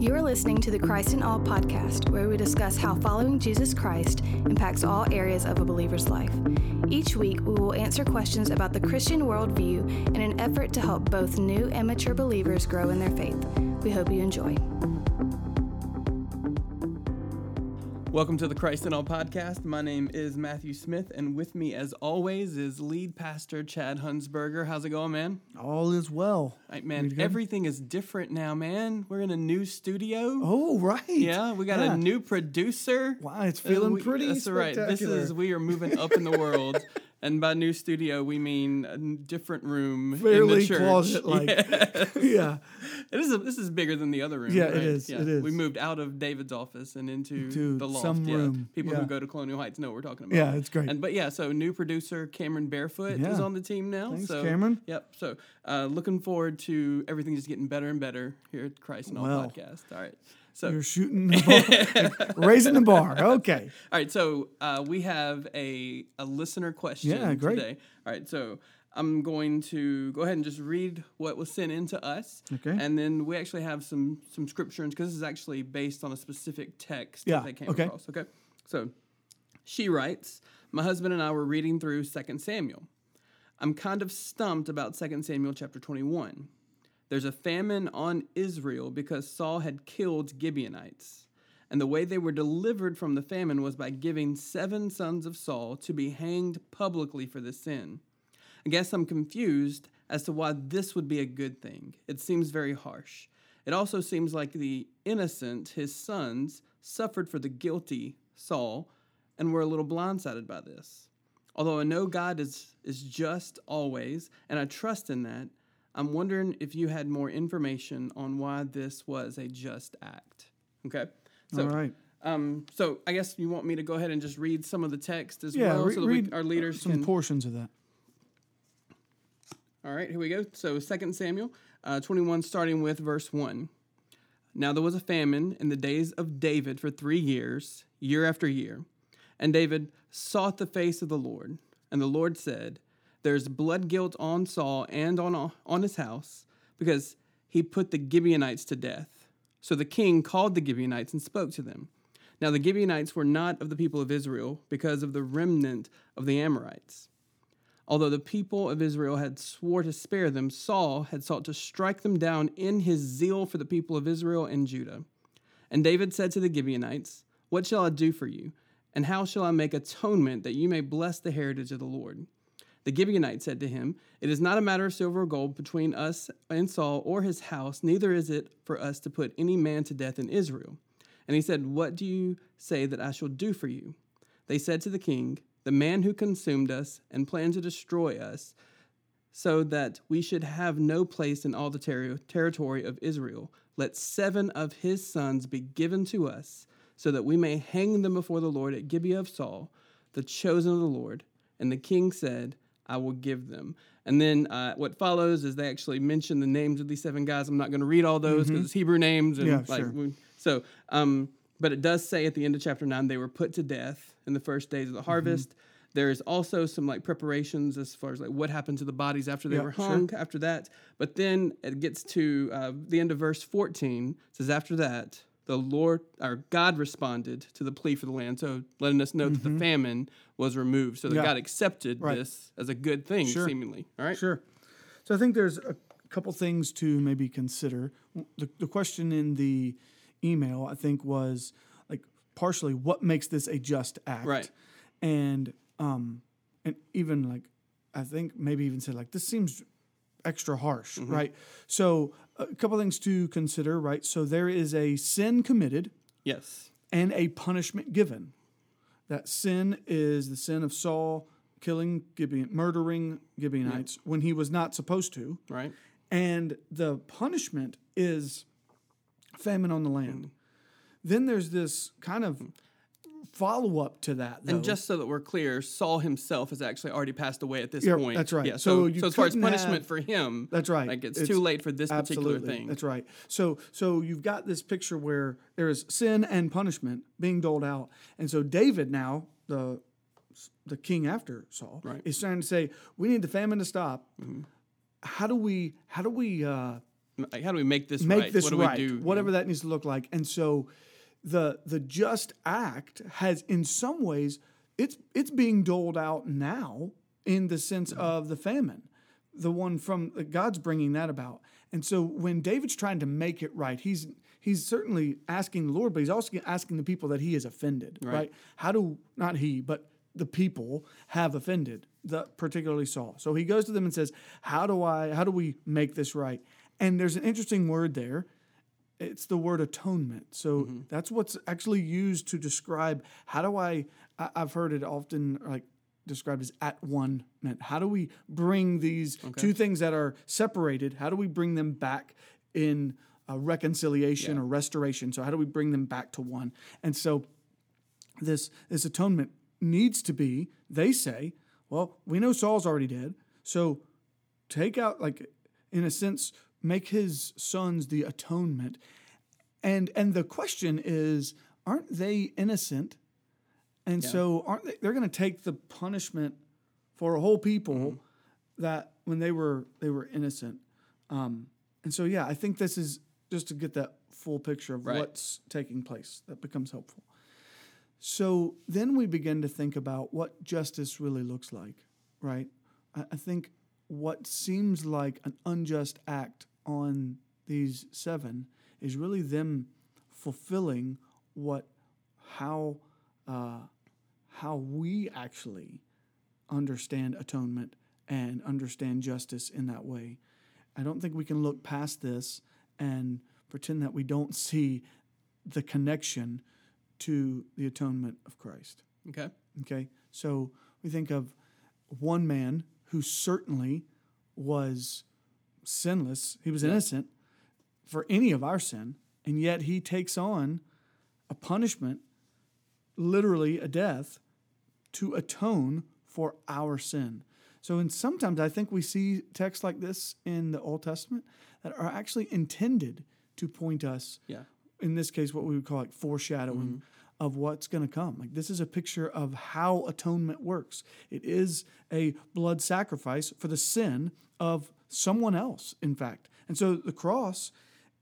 You are listening to the Christ in All podcast, where we discuss how following Jesus Christ impacts all areas of a believer's life. Each week, we will answer questions about the Christian worldview in an effort to help both new and mature believers grow in their faith. We hope you enjoy. Welcome to the Christ in All podcast. My name is Matthew Smith, and with me, as always, is lead pastor Chad Hunsberger. How's it going, man? All is well. Right, man. Everything is different now, man. We're in a new studio. Oh, right. Yeah, we got Yeah. a new producer. Wow, it's feeling Uh, we- pretty That's right. This is we are moving up in the world, and by new studio we mean a different room in Fairly the church. closet-like. Yes. yeah. It is. A, this is bigger than the other room. Yeah, it right? is, it is. We moved out of David's office and into To the loft. some yeah. room, People who go to Colonial Heights know what we're talking about. Yeah, it's great. And but yeah, so new producer Cameron Barefoot is on the team now. Thanks, so, Cameron. Yep. So uh, looking forward to everything just getting better and better here at Christ in All Well, podcast. All right. So You're shooting the bar, raising the bar. Okay. all right, so uh, we have a, a listener question Yeah, great. today. All right, so I'm going to go ahead and just read what was sent in to us. Okay. And then we actually have some some scripture because this is actually based on a specific text Yeah, that they came okay. across. Okay. So she writes, My husband and I were reading through 2 Samuel. I'm kind of stumped about 2 Samuel chapter 21. There's a famine on Israel because Saul had killed Gibeonites. And the way they were delivered from the famine was by giving seven sons of Saul to be hanged publicly for this sin. I guess I'm confused as to why this would be a good thing. It seems very harsh. It also seems like the innocent, his sons, suffered for the guilty, Saul, and were a little blindsided by this. Although I know God is, is just always, and I trust in that, I'm wondering if you had more information on why this was a just act. Okay? So, All right. um, so I guess you want me to go ahead and just read some of the text as Yeah. well, re- so that we, our leaders some can. portions of that. All right, here we go. So 2 Samuel uh, 21, starting with verse 1. Now there was a famine in the days of David for three years, year after year. And David sought the face of the Lord. And the Lord said, There's blood guilt on Saul and on, on his house, because he put the Gibeonites to death. So the king called the Gibeonites and spoke to them. Now the Gibeonites were not of the people of Israel, because of the remnant of the Amorites. Although the people of Israel had swore to spare them, Saul had sought to strike them down in his zeal for the people of Israel and Judah. And David said to the Gibeonites, What shall I do for you? And how shall I make atonement that you may bless the heritage of the Lord? The Gibeonites said to him, It is not a matter of silver or gold between us and Saul or his house, neither is it for us to put any man to death in Israel. And he said, What do you say that I shall do for you? They said to the king, The man who consumed us and planned to destroy us, so that we should have no place in all the terri- territory of Israel, let seven of his sons be given to us, so that we may hang them before the Lord at Gibeah of Saul, the chosen of the Lord. And the king said, I will give them. And then uh, what follows is they actually mention the names of these seven guys. I'm not going to read all those because it's Hebrew names. And Yeah, like, sure. we- so, um, but it does say at the end of chapter nine they were put to death in the first days of the harvest. There's also some like preparations as far as like what happened to the bodies after they Yeah, were sure. hung after that. But then it gets to uh, the end of verse 14. It says after that the Lord our God responded to the plea for the land, so letting us know that the famine was removed, so that Mm-hmm. Yeah. God accepted Right. this as a good thing, Sure. seemingly. All right. Sure. So I think there's a couple things to maybe consider. The, the question in the email, I think, was like partially what makes this a just act, Right. And um, and even like I think maybe even said like this seems extra harsh, Mm-hmm. right? So a couple things to consider, right? So there is a sin committed Yes. and a punishment given. That sin is the sin of Saul killing Gibeon, murdering Gibeonites when he was not supposed to, Right. and the punishment is famine on the land. Mm. Then there's this kind of follow up to that, though. And just so that we're clear, Saul himself has actually already passed away at this Yeah, point. that's right. Yeah. So So, so as far as punishment have- for him, That's right. Like it's, It's- too late for this particular Absolutely. thing. That's right. So so you've got this picture where there is sin and punishment being doled out, and so David now the the king after Saul Right. is trying to say we need the famine to stop. Mm-hmm. How do we how do we uh, how do we make this make right? this what do right, we do? whatever that needs to look like. And so, the the just act has, in some ways, it's it's being doled out now in the sense Mm-hmm. of the famine, the one from God's bringing that about. And so, when David's trying to make it right, he's he's certainly asking the Lord, but he's also asking the people that he has offended. Right? How do not he, but the people have offended, the particularly Saul. So he goes to them and says, "How do I? How do we make this right?" And there's an interesting word there. It's the word atonement. So that's what's actually used to describe how do I, I I've heard it often like described as at one meant. How do we bring these two things that are separated? How do we bring them back in uh, reconciliation or restoration? So how do we bring them back to one? And so this this atonement needs to be they say well we know saul's already dead so take out like in a sense make his sons the atonement. And and the question is aren't they innocent? And so aren't they they're going to take the punishment for a whole people that when they were they were innocent. Um, and so yeah i think this is just to get that full picture of Right. what's taking place that becomes helpful. So then we begin to think about what justice really looks like, right? I, I think what seems like an unjust act on these seven is really them fulfilling what how uh, how we actually understand atonement and understand justice in that way. I don't think we can look past this and pretend that we don't see the connection to the atonement of Christ. Okay. Okay, so we think of one man who certainly was sinless, he was innocent for any of our sin, and yet he takes on a punishment, literally a death, to atone for our sin. So, and sometimes I think we see texts like this in the Old Testament that are actually intended to point us Yeah. in this case, what we would call like foreshadowing mm-hmm. of what's going to come. Like this is a picture of how atonement works. It is a blood sacrifice for the sin of someone else, in fact. And so the cross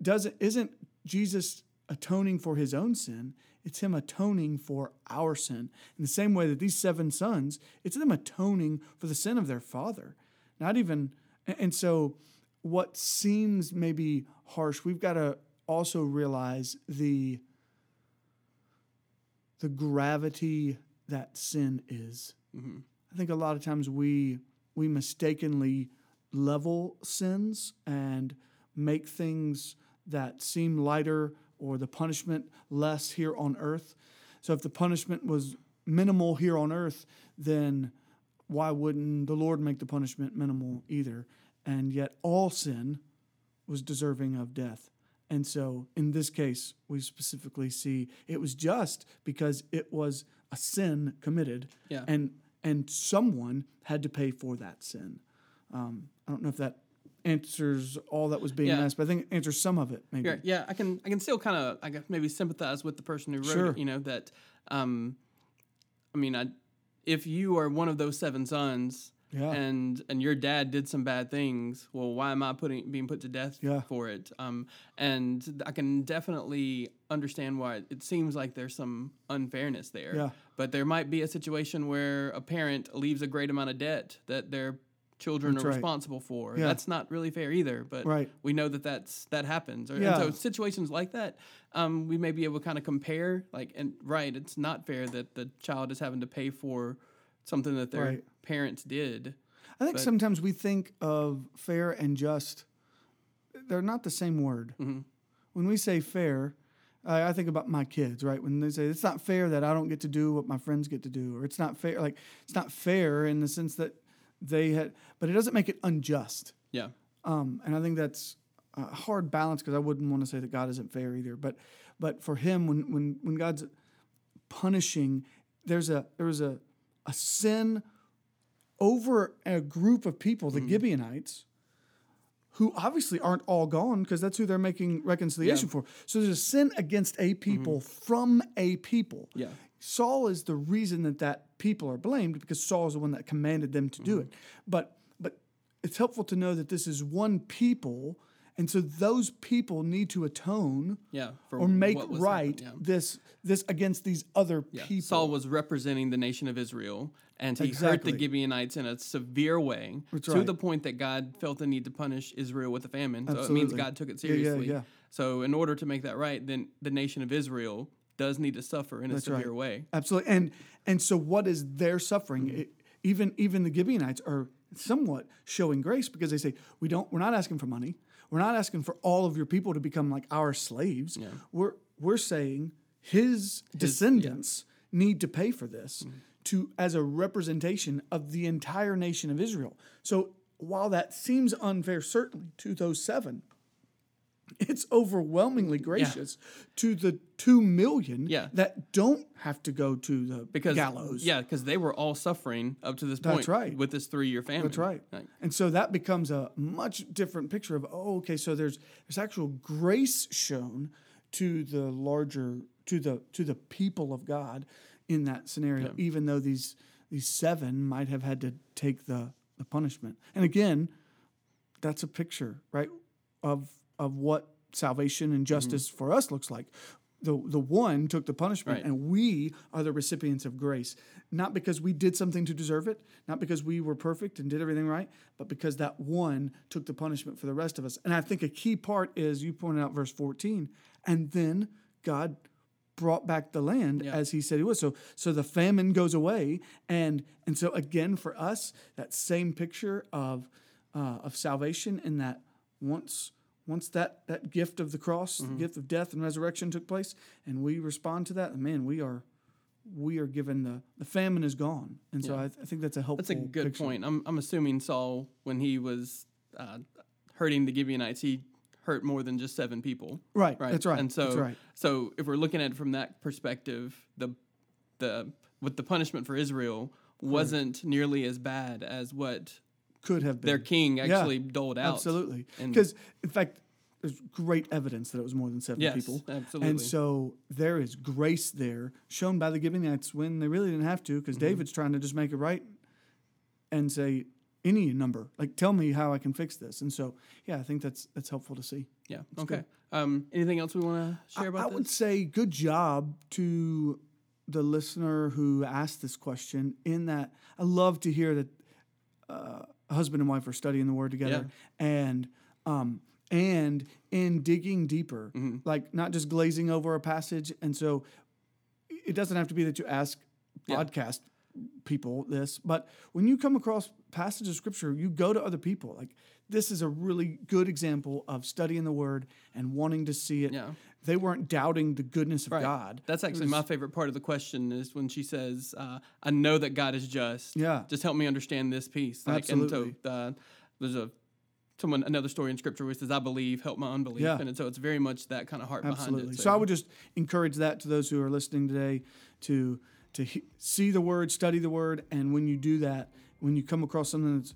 doesn't isn't Jesus atoning for his own sin. It's him atoning for our sin. In the same way that these seven sons, it's them atoning for the sin of their father. Not even and- so what seems maybe harsh, we've got to also realize the the gravity that sin is. Mm-hmm. I think a lot of times we we mistakenly level sins and make things that seem lighter or the punishment less here on earth. So if the punishment was minimal here on earth, then why wouldn't the Lord make the punishment minimal either? And yet all sin was deserving of death. And so in this case, we specifically see it was just because it was a sin committed Yeah. and and someone had to pay for that sin. Um, I don't know if that answers all that was being Yeah. asked, but I think it answers some of it, maybe. Yeah, yeah, I can I can still kind of I guess maybe sympathize with the person who wrote Sure. it. You know that, um, I mean, I, if you are one of those seven sons, Yeah. and and your dad did some bad things, well, why am I putting being put to death Yeah. for it? Um, and I can definitely understand why it seems like there's some unfairness there. Yeah. But there might be a situation where a parent leaves a great amount of debt that their children That's are right. responsible for. Yeah. That's not really fair either. But Right. we know that that's that happens. Yeah. And so situations like that, um, we may be able to kind of compare. Like, and right, it's not fair that the child is having to pay for something that their Right. parents did. I think But- sometimes we think of fair and just, they're not the same word. Mm-hmm. When we say fair, I, I think about my kids, right? When they say it's not fair that I don't get to do what my friends get to do, or it's not fair, like it's not fair in the sense that they had, but it doesn't make it unjust. Yeah. Um, and I think that's a hard balance because I wouldn't want to say that God isn't fair either. But but for him, when when when God's punishing, there's a there was a a sin over a group of people, the Gibeonites, who obviously aren't all gone because that's who they're making reconciliation for. So there's a sin against a people from a people. Yeah. Saul is the reason that that people are blamed because Saul is the one that commanded them to do it. Mm-hmm. But but it's helpful to know that this is one people And so those people need to atone Yeah, or make right yeah. this this against these other Yeah. people. Saul was representing the nation of Israel, and he hurt the Gibeonites in a severe way That's to right. the point that God felt the need to punish Israel with a famine. So it means God took it Yeah, yeah, seriously. yeah. So in order to make that right, then the nation of Israel does need to suffer in a That's right. severe way. Absolutely. And and so what is their suffering? Mm-hmm. It- even even the Gibeonites are somewhat showing grace because they say we don't we're not asking for money. We're not asking for all of your people to become like our slaves. We're we're saying his, descendants need to pay for this Mm-hmm. to as a representation of the entire nation of Israel. So while that seems unfair certainly to those seven, it's overwhelmingly gracious to the two million Yeah. that don't have to go to the Because gallows. yeah, because they were all suffering up to this point. That's right. With this three-year famine. That's right. Like, And so that becomes a much different picture of oh, okay, so there's there's actual grace shown to the larger to the to the people of God in that scenario, even though these these seven might have had to take the the punishment. And again, that's a picture, right, of of what salvation and justice for us looks like. The the one took the punishment, Right. and we are the recipients of grace, not because we did something to deserve it, not because we were perfect and did everything right, but because that one took the punishment for the rest of us. And I think a key part is you pointed out verse fourteen, and then God brought back the land as he said he would. So so the famine goes away and and so again for us that same picture of uh, of salvation in that once once that that gift of the cross, Mm-hmm. the gift of death and resurrection took place and we respond to that, man, we are we are given the the famine is gone. And so I, I think that's a helpful That's a good picture. point. I'm, I'm assuming Saul, when he was uh, hurting the Gibeonites, he hurt more than just seven people. Right, Right. that's right, And so, that's right. so if we're looking at it from that perspective, the the with the punishment for Israel wasn't nearly as bad as what Could have been their king Yeah, actually doled out. Absolutely. Because, in fact, there's great evidence that it was more than seven Yes, people. absolutely. And so there is grace there shown by the Gibeonites when they really didn't have to, because Mm-hmm. David's trying to just make it right and say, any number, like tell me how I can fix this. And so, yeah, I think that's that's helpful to see. Yeah. Okay. Um, anything else we want to share I, about I this? would say good job to the listener who asked this question. In that, I love to hear that uh, husband and wife are studying the Word together, and um, and in digging deeper, Mm-hmm. like not just glazing over a passage. And so, it doesn't have to be that you ask podcast people this, but when you come across passages of scripture, you go to other people. Like this is a really good example of studying the word and wanting to see it. Yeah. They weren't doubting the goodness of Right. God. That's actually my favorite part of the question is when she says, uh, "I know that God is just. Yeah. just help me understand this piece." Like, Absolutely. And so uh, there's a someone another story in Scripture which says, "I believe, help my unbelief," Yeah. and so it's very much that kind of heart behind Absolutely. it. So I would just encourage that to those who are listening today to to he- see the word, study the word, and when you do that, when you come across something that's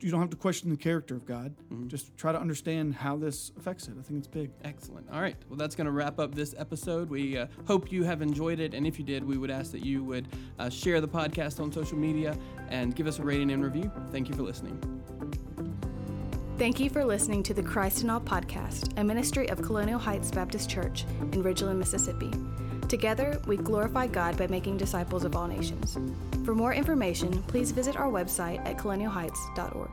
you don't have to question the character of God. Mm-hmm. Just try to understand how this affects it. I think it's big. Excellent. All right. Well, that's going to wrap up this episode. We uh, hope you have enjoyed it. And if you did, we would ask that you would uh, share the podcast on social media and give us a rating and review. Thank you for listening. Thank you for listening to the Christ in All podcast, a ministry of Colonial Heights Baptist Church in Ridgeland, Mississippi. Together, we glorify God by making disciples of all nations. For more information, please visit our website at colonialheights.org.